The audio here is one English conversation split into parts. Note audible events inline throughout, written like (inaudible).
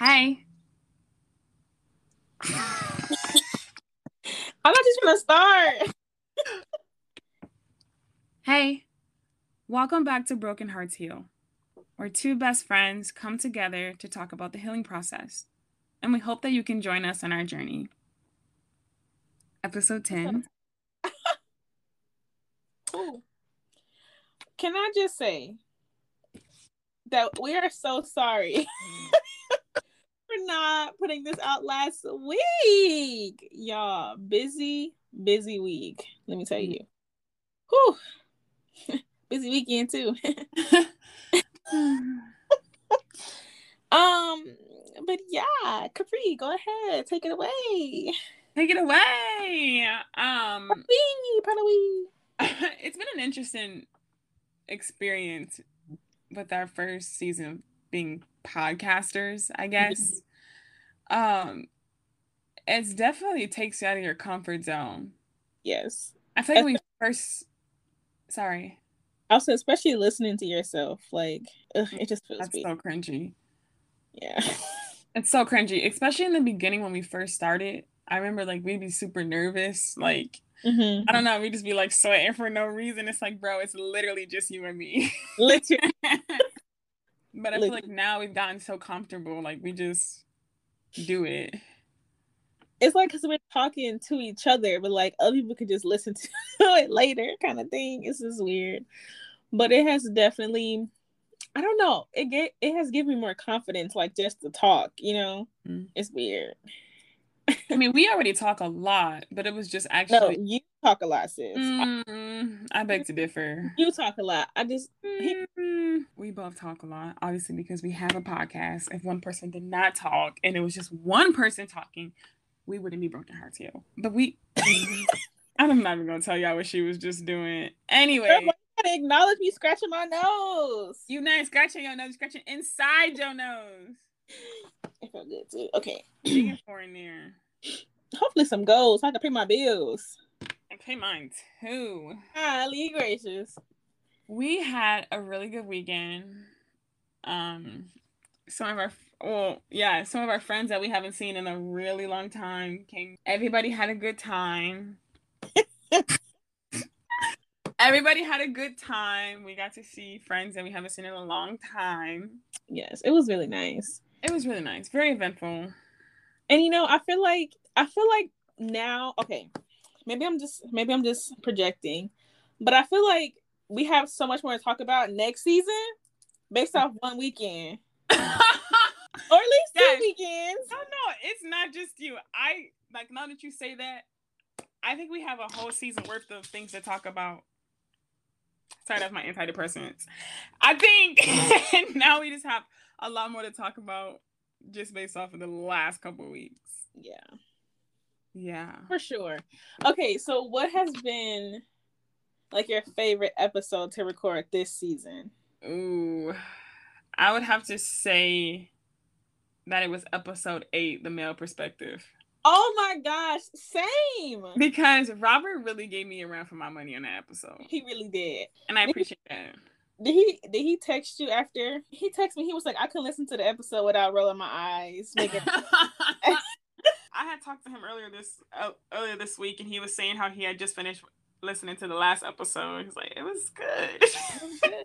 Hi. (laughs) I'm not just gonna start. Hey. Welcome back to Broken Hearts Heal, where two best friends come together to talk about the healing process. And we hope that you can join us on our journey. Episode 10. (laughs) Ooh. Can I just say that we are so sorry (laughs) for not putting this out last week. Y'all, busy, busy week. Let me tell you. Whew. (laughs) busy weekend too. (laughs) um, but yeah, Capri, go ahead, take it away. Take it away. Um Wee, Palawi. (laughs) it's been an interesting experience with our first season of being podcasters, I guess. um it's definitely takes you out of your comfort zone. Yes. I feel like when we first sorry. Also, especially listening to yourself, like ugh, it just feels That's weird. so cringy. yeah. (laughs) It's so cringy, especially in the beginning when we first started. I remember like we'd be super nervous, like Mhm. I don't know, we'd just be like sweating for no reason. It's like, bro, it's literally just you and me. Literally. (laughs) but I feel like now we've gotten so comfortable, like we just do it. It's like because we're talking to each other, but like other people could just listen (laughs) to it later, kind of thing. It's just weird, but it has definitely. I don't know. It get it has given me more confidence, like just to talk. You know, Mm. it's weird. I mean, we already talk a lot, but it was just actually. No, you talk a lot, sis. I- Mm, I beg to differ. you talk a lot. I just Mm, we both talk a lot, obviously, because we have a podcast. If one person did not talk and it was just one person talking, we wouldn't be broken hearts here. But we, (laughs) I'm not even gonna tell y'all what she was just doing. Anyway, Girl, gotta acknowledge me scratching my nose. you not scratching your nose, scratching inside your nose. It felt good too. Okay. In there. Hopefully some goals. so I can pay my bills. And pay mine too. Golly gracious. We had a really good weekend. Um, some of our well, yeah, some of our friends that we haven't seen in a really long time came. Everybody had a good time. (laughs) Everybody had a good time. We got to see friends that we haven't seen in a long time. Yes, it was really nice. It was really nice, very eventful. And you know, I feel like I feel like now, okay, maybe I'm just maybe I'm just projecting, but I feel like we have so much more to talk about next season based off one weekend. (laughs) Or at least Yes. two weekends. No, no, it's not just you. I like now that you say that, I think we have a whole season worth of things to talk about. Sorry, that's my antidepressants. I think (laughs) now we just have a lot more to talk about just based off of the last couple of weeks. Yeah, Yeah. for sure. Okay, so what has been like your favorite episode to record this season? Ooh. I would have to say that it was episode eight, the male perspective. Oh my gosh, same. Because Robert really gave me a run for my money on that episode. He really did. And I appreciate that. Did he did he text you after? He texted me. He was like, I could listen to the episode without rolling my eyes. Making (laughs) I had talked to him earlier this uh, earlier this week, and he was saying how he had just finished listening to the last episode. He's like, it was good. (laughs)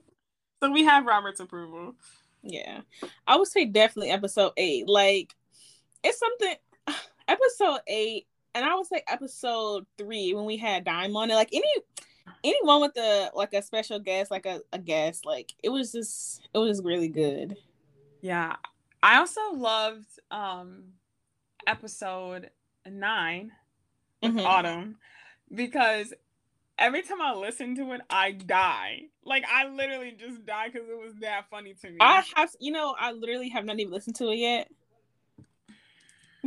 so we have Robert's approval. yeah, I would say definitely episode eight. Like it's something. (sighs) Episode eight, and I would say episode three when we had Dime on it. Like any anyone with a like a special guest, like a, a guest, like it was just it was really good. Yeah, I also loved um episode nine with Mhm. Autumn because every time I listen to it, I die. Like I literally just die because it was that funny to me. I have, you know, I literally have not even listened to it yet.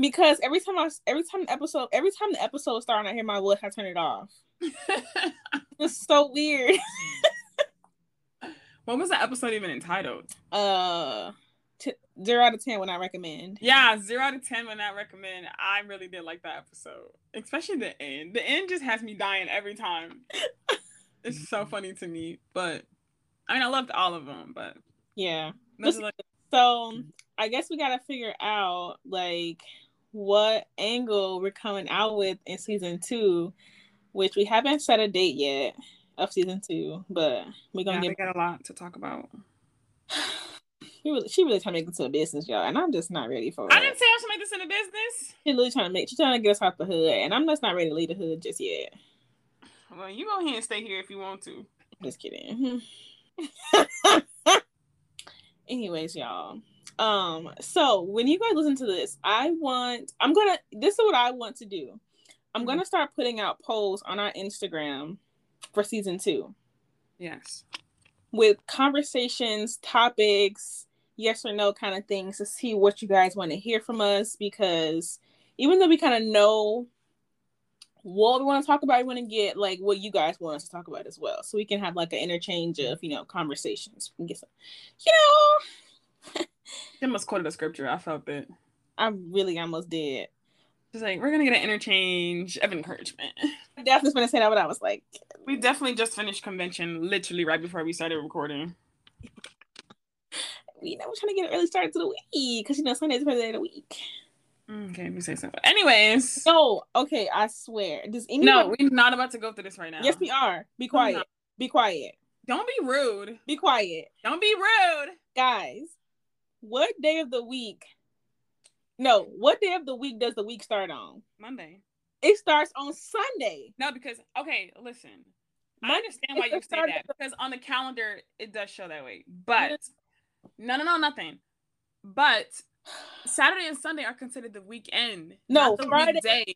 Because every time I, every time the episode, every time the episode started, I hear my voice, I turn it off. (laughs) It's so weird. what was the episode even entitled? Uh, t- zero out of ten would not recommend. Yeah, zero out of ten would not recommend. I really did like that episode, especially the end. The end just has me dying every time. it's so (laughs) funny to me, but I mean, I loved all of them, but Yeah. like So I guess we gotta figure out like what angle we're coming out with in season two, which we haven't set a date yet of season two, but we're gonna Yeah, get got a lot to talk about. (sighs) she really she really trying to make this into a business, y'all, and I'm just not ready for it. I didn't say I should make this into a business. She's really trying to make she's trying to get us out the hood, and I'm just not ready to leave the hood just yet. Well, you go ahead and stay here if you want to. Just kidding. (laughs) Anyways, y'all. Um, so when you guys listen to this, I want I'm gonna this is what I want to do. I'm gonna mm-hmm. start putting out polls on our Instagram for season two Yes. with conversations, topics, yes or no kind of things to see what you guys want to hear from us because even though we kind of know what we want to talk about, we want to get like what you guys want us to talk about as well. So we can have like an interchange of, you know, conversations. We can get some, you know, (laughs) They must quoted a scripture. I felt it. I really almost did. It's like we're gonna get an interchange of encouragement. I definitely was gonna say that, but I was like, We definitely just finished convention literally right before we started recording. (laughs) we know, we're trying to get an early start to the week because you know Sunday's the first day of the week. Okay, we say something. Anyways, No, okay, I swear. Does anyone? no, we're not about to go through this right now. Yes, we are. Be quiet. Be quiet. Don't be rude. Be quiet. Don't be rude. guys, what day of the week? No, what day of the week does the week start on? Monday. It starts on Sunday. No, because okay, listen. I understand why you say that because on the calendar it does show that way. But no, no, no, nothing. But Saturday and Sunday are considered the weekend. No, not the Friday- weekday.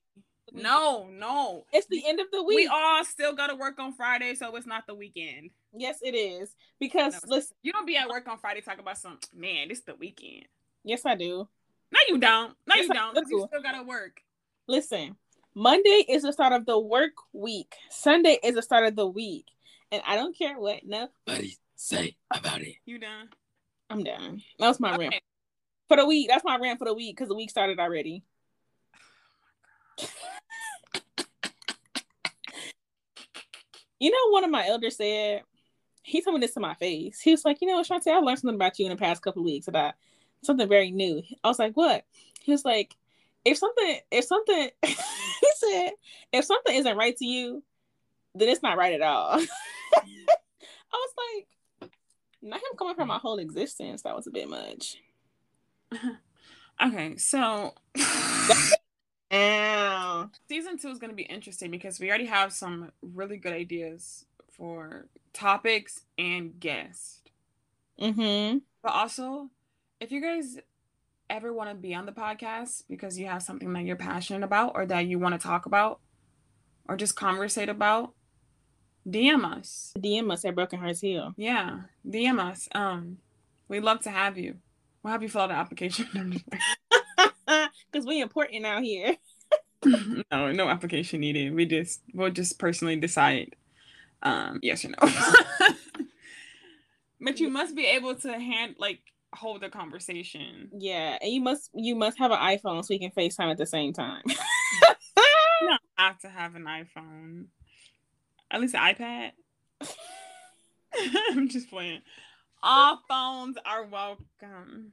No, no. It's the end of the week. We all still got to work on Friday, so it's not the weekend. yes, it is. Because No. listen, You don't be at work on Friday talking about some man. it's the weekend. yes, I do. No, you don't. No, you I don't. 'cause you still gotta work. Listen, Monday is the start of the work week. Sunday is the start of the week. And I don't care what nobody say about it. You done? I'm done. That was my rant for the week. That's my rant for the week because the week started already. (laughs) You know, one of my elders said, he told me this to my face. He was like, you know, Shantae, I learned something about you in the past couple of weeks about something very new. I was like, what? He was like, if something, if something, (laughs) he said, if something isn't right to you, then it's not right at all. (laughs) I was like, not him coming from my whole existence. That was a bit much. (laughs) Okay, so Ow. season two is going to be interesting because we already have some really good ideas for topics and guests. Mm-hmm. But also, if you guys ever want to be on the podcast because you have something that you're passionate about or that you want to talk about or just conversate about, DM us. DM us at Broken Hearts Heal. Yeah, DM us. Um, we'd love to have you. We'll have you fill out an application. (laughs) Because (laughs) we important out here. (laughs) no, no application needed. We just we'll just personally decide um yes or no. but you must be able to hand like hold a conversation. Yeah, and you must you must have an iPhone so you can FaceTime at the same time. (laughs) You don't have to have an iPhone. At least an iPad. (laughs) I'm just playing. All phones are welcome.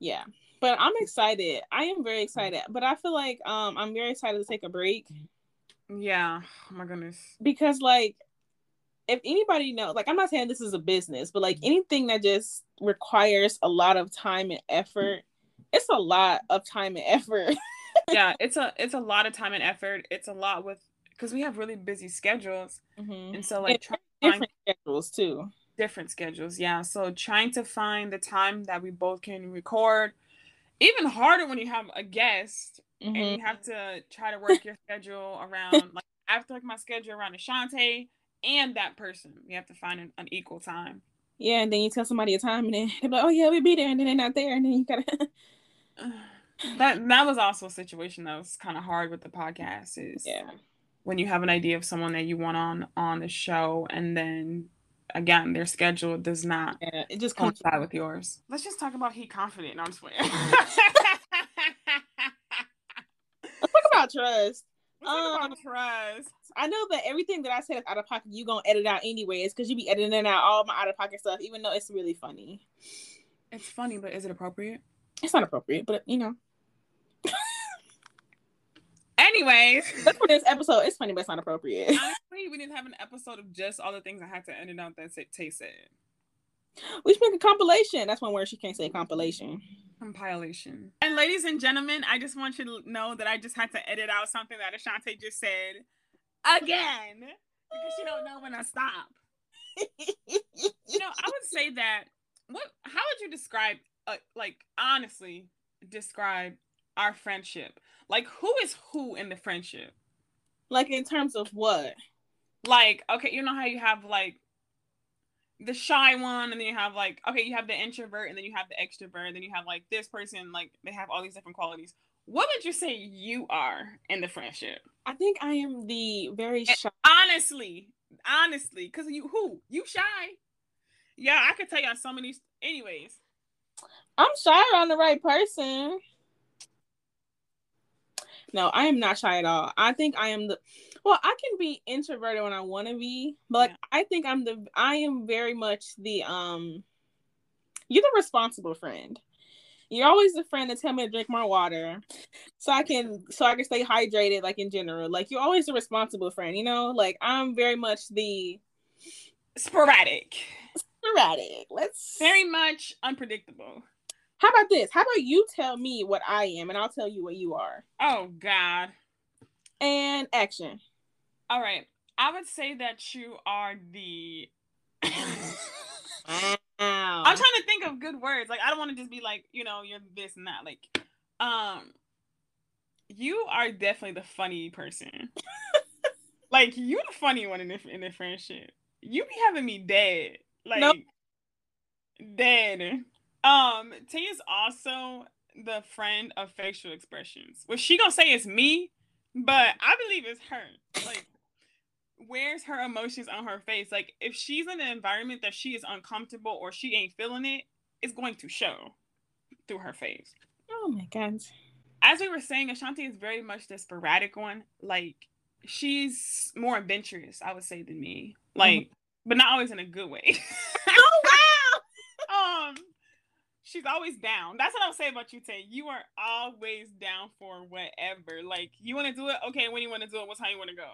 yeah. But I'm excited. I am very excited. But I feel like um I'm very excited to take a break Yeah. Oh my goodness. because like if anybody knows like I'm not saying this is a business, but like anything that just requires a lot of time and effort, it's a lot of time and effort. (laughs) Yeah, it's a it's a lot of time and effort. It's a lot with because we have really busy schedules. Mhm. And so like And trying to find Different schedules too. different schedules yeah so trying to find the time that we both can record even harder when you have a guest and Mhm. you have to try to work your schedule around like I have to work my schedule around Ashante and that person you have to find an, an equal time Yeah, and then you tell somebody a time and then they're like, Oh yeah, we'll be there and then they're not there and then you gotta (laughs) (sighs) that that was also a situation that was kind of hard with the podcast is Yeah. when you have an idea of someone that you want on on the show and then again their schedule does not Yeah. It just comes coincide with yours. Let's just talk about he confident. No, I'm just. (laughs) Let's talk about trust. Let's talk Um, trust. I know that everything that I said is out of pocket, you gonna edit out anyways, because you be editing out all my out of pocket stuff, even though it's really funny. It's funny, but is it appropriate? It's not appropriate, but you know. (laughs) Anyways, that's for this episode. It's funny, but it's not appropriate. Honestly, we didn't have an episode of just all the things I had to edit out that Tay said. We should make a compilation. That's one word she can't say compilation. Compilation. And ladies and gentlemen, I just want you to know that I just had to edit out something that Ashante just said again because she don't know when I stop. (laughs) you know, I would say that. What? How would you describe? Uh, like honestly, describe our friendship. Like, who is who in the friendship? Like in terms of what? Like, okay, you know how you have like the shy one, and then you have like okay, you have the introvert, and then you have the extrovert, and then you have like this person, like they have all these different qualities. What would you say you are in the friendship? I think I am the very shy. honestly, honestly, because you who you shy. Yeah, I could tell y'all so many. Anyways, I'm shy around the right person. No, I am not shy at all. I think I am the well, I can be introverted when I want to be, but yeah. I think I'm the I am very much the um you're the responsible friend. You're always the friend to tell me to drink more water so I can so I can stay hydrated like in general. Like you're always the responsible friend, you know? Like I'm very much the sporadic. Sporadic. Let's very much unpredictable. How about this? How about you tell me what I am and I'll tell you what you are? Oh God. And action. All right. I would say that you are the wow. I'm trying to think of good words. Like I don't want to just be like, you know, you're this and that. Like, um you are definitely the funny person. (laughs) like you're the funny one in the in the friendship. You be having me dead. Like nope. dead. Um, Tay is also the friend of facial expressions. What she gonna say is me, but I believe it's her. Like, where's her emotions on her face? Like, if she's in an environment that she is uncomfortable or she ain't feeling it, it's going to show through her face. Oh my god. As we were saying, Ashanti is very much the sporadic one. Like, she's more adventurous, I would say, than me. Like, mm-hmm. but not always in a good way. (laughs) oh wow. um she's always down. That's what I'll say about you, Tay. You are always down for whatever. Like you want to do it, okay. When you want to do it, what time you want to go?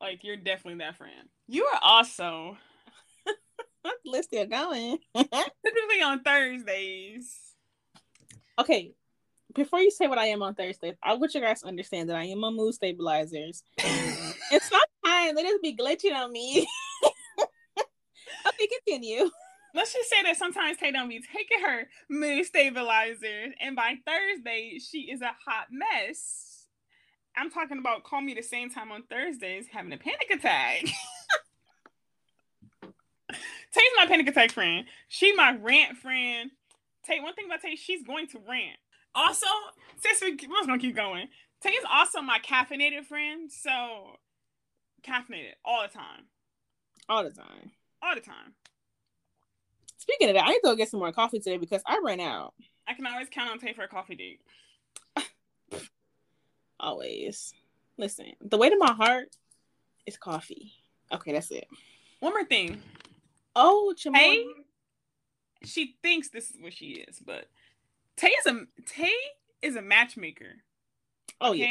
Like you're definitely that friend. You are also. (laughs) Let's get going. (laughs) typically on Thursdays. Okay, before you say what I am on Thursdays, I want you guys to understand that I am on mood stabilizers. (laughs) it's sometimes they just be glitching on me. okay, continue let's just say that sometimes Tay don't be taking her mood stabilizers, and by Thursday she is a hot mess. I'm talking about call me the same time on Thursdays having a panic attack. (laughs) Tay's my panic attack friend. She my rant friend. Tay, one thing about Tay, she's going to rant. Also, since we, we're gonna keep going, Tay is also my caffeinated friend. So caffeinated all the time. All the time. All the time. Speaking of that, I need to go get some more coffee today because I ran out. I can always count on Tay for a coffee date. (sighs) always. Listen, the way to my heart is coffee. Okay, that's it. One more thing. Oh, Tay, she thinks this is what she is, but Tay is a Tay is a matchmaker. Oh okay? yeah.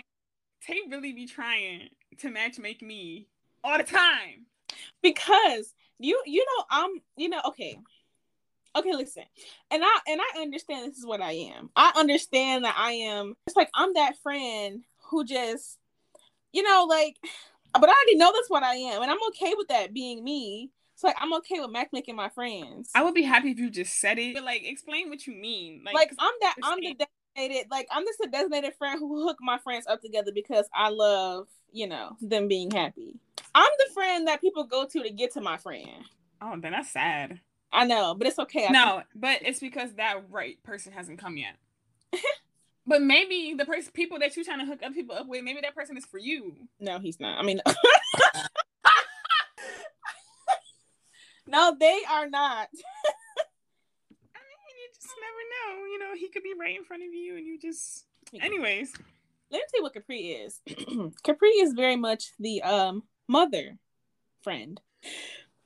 Tay really be trying to matchmake me all the time. Because you you know I'm you know okay okay listen. And i and i understand this is what i am. I understand that i am it's like i'm that friend who just you know like but i already know that's what i am and i'm okay with that being me. So like i'm okay with matchmaking my friends. I would be happy if you just said it but like explain what you mean. Like, like i'm that i'm the designated like i'm just a designated friend who hook my friends up together because i love you know them being happy. I'm the friend that people go to to get to my friend. Oh then that's sad I know, but it's okay. I no, think- but it's because that right person hasn't come yet. (laughs) but maybe the person, people that you're trying to hook up people up with, maybe that person is for you. No, he's not. I mean, (laughs) (laughs) no, they are not. I mean, you just never know. You know, he could be right in front of you, and you just. Anyways, let me tell you what Capri is. (clears throat) Capri is very much the um mother friend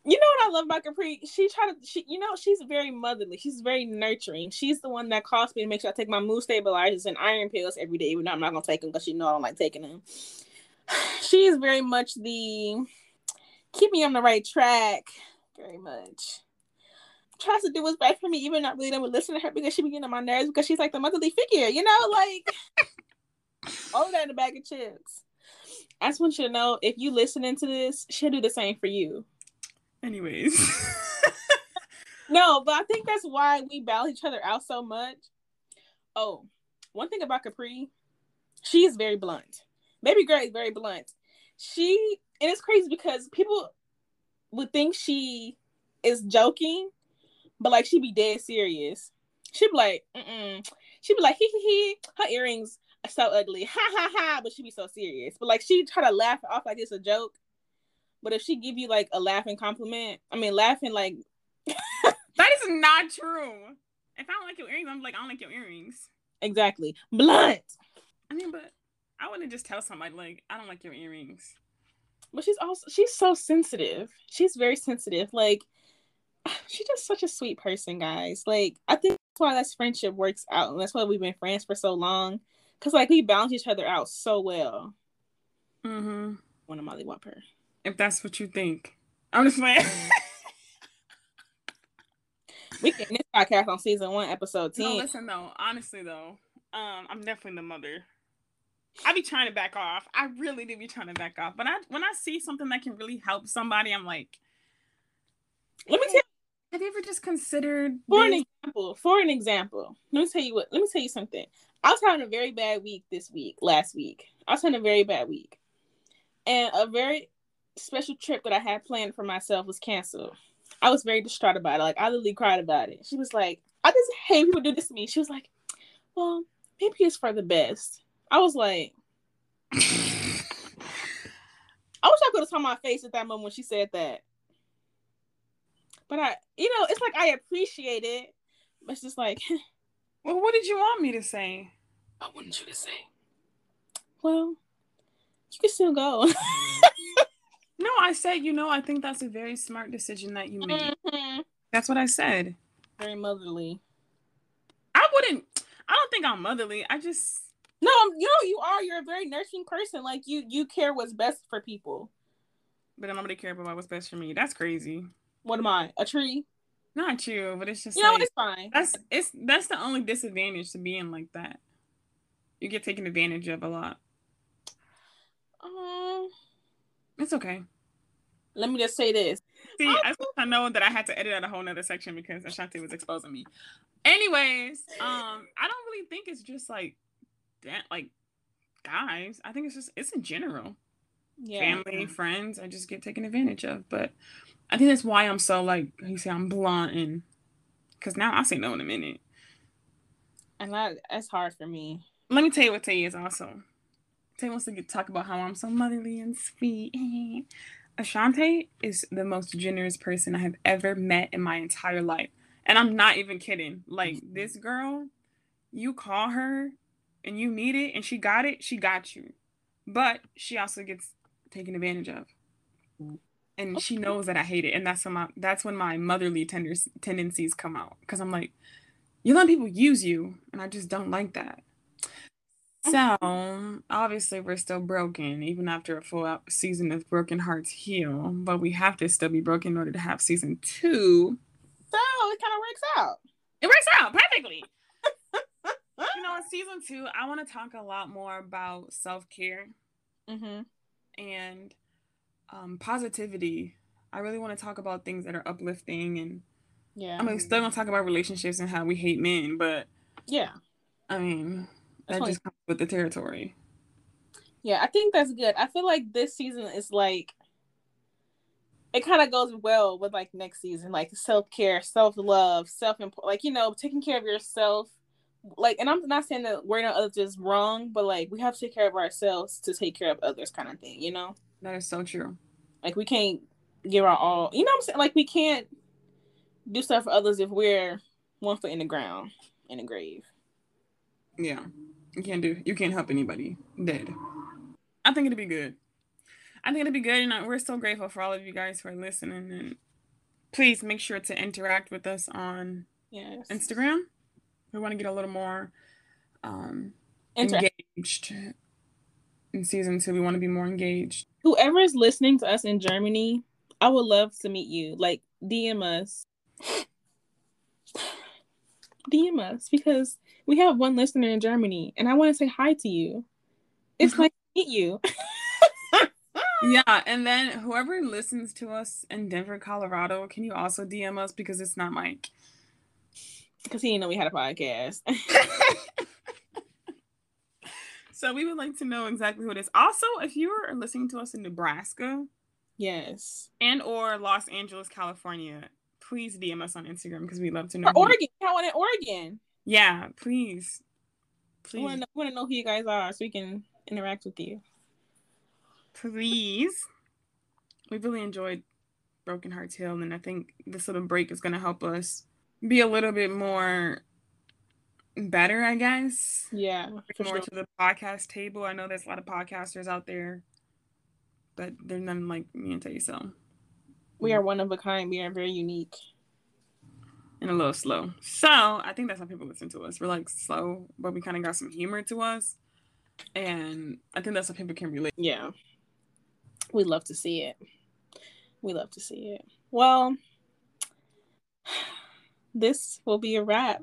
You know what I love about Capri? She try to she you know, she's very motherly. She's very nurturing. She's the one that calls me to make sure I take my mood stabilizers and iron pills every day, even though I'm not gonna take them because she know I don't like taking them. (sighs) She is very much the keep me on the right track. Very much. Tries to do what's right for me, even not really don't listen to her because she be getting on my nerves because she's like the motherly figure, you know, like (laughs) all that in a bag of chips. I just want you to know if you listening to this, she'll do the same for you. Anyways. (laughs) no, but I think that's why we balance each other out so much. Oh, one thing about Capri, she is very blunt. Baby girl is very blunt. She and it's crazy because people would think she is joking, but like she'd be dead serious. She'd be like, mm She'd be like, hee hee hee. Her earrings are so ugly, ha ha ha. But she'd be so serious. But like she'd try to laugh off like it's a joke. But if she give you like a laughing compliment, I mean laughing like (laughs) that is not true. If I don't like your earrings, I'm like I don't like your earrings. Exactly, blunt. I mean, but I wouldn't just tell somebody like I don't like your earrings. But she's also she's so sensitive. She's very sensitive. Like (sighs) she's just such a sweet person, guys. Like I think that's why that friendship works out, and that's why we've been friends for so long. Cause like we balance each other out so well. Mm-hmm. One of Molly Whopper if that's what you think. I'm just playing. (laughs) we can this podcast on season one, episode 10. No, listen though, honestly though, um, I'm definitely the mother. I be trying to back off. I really do be trying to back off. But I when I see something that can really help somebody, I'm like, let me tell you. Have you ever just considered for this? an example? For an example, let me tell you what. Let me tell you something. I was having a very bad week this week. Last week, I was having a very bad week, and a very special trip that I had planned for myself was canceled. I was very distraught about it. Like I literally cried about it. She was like, I just hate people do this to me. She was like, Well, maybe it's for the best. I was like I wish I could have saw my face at that moment when she said that. But I you know, it's like I appreciate it. But it's just like (laughs) Well, what did you want me to say? I wanted you to say. Well, you can still go. (laughs) No, I said, you know, I think that's a very smart decision that you made. Mm-hmm. That's what I said. Very motherly. I wouldn't. I don't think I'm motherly. I just. No, you know, you are. You're a very nurturing person. Like you, you care what's best for people. But then nobody care about what's best for me. That's crazy. What am I? A tree? Not you, but it's just. You like, know, it's fine. That's it's that's the only disadvantage to being like that. You get taken advantage of a lot. Um, it's okay let me just say this. See, I, I know that I had to edit out a whole nother section because Ashanti was exposing me. Anyways, um, I don't really think it's just like that, like guys. I think it's just it's in general. Yeah. Family, friends, I just get taken advantage of. But I think that's why I'm so like you say I'm blunt and because now I say no in a minute. And that that's hard for me. Let me tell you what Tay is also. Tay wants to get, talk about how I'm so motherly and sweet. (laughs) Ashante is the most generous person I have ever met in my entire life. And I'm not even kidding. Like mm-hmm. this girl, you call her and you need it and she got it, she got you. But she also gets taken advantage of. And mm. she knows that I hate it. And that's when my that's when my motherly tenders, tendencies come out. Cause I'm like, you let people use you, and I just don't like that. So (laughs) obviously we're still broken, even after a full season of Broken Hearts Heal. But we have to still be broken in order to have season two. So it kind of works out. It works out perfectly. you know, in (laughs) season two, I want to talk a lot more about self care mm-hmm. and um, positivity. I really want to talk about things that are uplifting and yeah. I mean, still gonna talk about relationships and how we hate men, but yeah, I mean, that just with the territory. Yeah, I think that's good. I feel like this season is like it kind of goes well with like next season, like self care, self love, self like you know taking care of yourself. Like, and I'm not saying that we're not others is wrong, but like we have to take care of ourselves to take care of others, kind of thing. You know. That is so true. Like we can't give our all. You know what I'm saying? Like we can't do stuff for others if we're one foot in the ground in a grave. Yeah. You can't do. You can't help anybody dead. I think it'd be good. I think it'd be good, and we're so grateful for all of you guys who are listening. And please make sure to interact with us on Yes. Instagram. We want to get a little more um, Interact. engaged in season two. We want to be more engaged. Whoever is listening to us in Germany, I would love to meet you. Like DM us. DM us because we have one listener in Germany and I want to say hi to you. It's like to meet you. (laughs) Yeah, and then whoever listens to us in Denver, Colorado, can you also DM us because it's not Mike. Because he didn't know we had a podcast. (laughs) so we would like to know exactly who it is. Also, if you are listening to us in Nebraska yes. and or Los Angeles, California, please DM us on Instagram because we'd love to know. Or Oregon. Want in Oregon. Yeah, please. I Please. want to know, who you guys are so we can interact with you. please. We really enjoyed Broken Hearts Heal, and I think this little break is going to help us be a little bit more better, I guess. Yeah. More sure. to the podcast table. I know there's a lot of podcasters out there, but they're none like me and Tay, so We mm. are one of a kind. We are very unique. And a little slow. So I think that's how people listen to us. We're like slow, but we kind of got some humor to us, and I think that's how people can relate. Yeah. We love to see it. We love to see it. Well, (sighs) this will be a wrap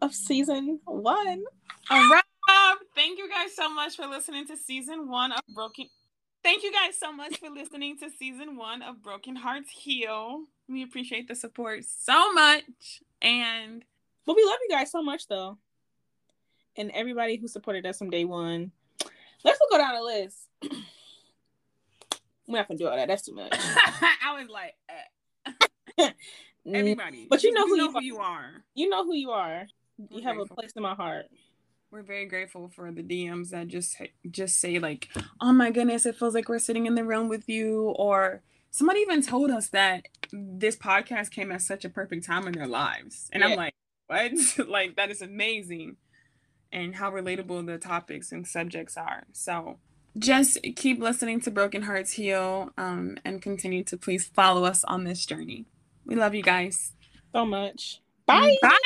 of season one. A wrap. Thank you guys so much for listening to season one of Broken. Thank you guys so much for listening to season one of Broken Hearts Heal. We appreciate the support so much. And But we love you guys so much, though. And everybody who supported us from day one. Let's go down the list. We're not gonna do all that. That's too much. (laughs) I was like, eh, (laughs) everybody. But you know who know you who are. you are. You know who you are. We're You have a place in my heart. We're very grateful for the DMs that just just say like, "Oh my goodness, it feels like we're sitting in the room with you," or somebody even told us that this podcast came at such a perfect time in their lives, and Yeah. I'm like, "What? (laughs) like that is amazing," and how relatable the topics and subjects are. So just keep listening to Broken Hearts Heal, um, and continue to please follow us on this journey. We love you guys. So much. Bye. Bye.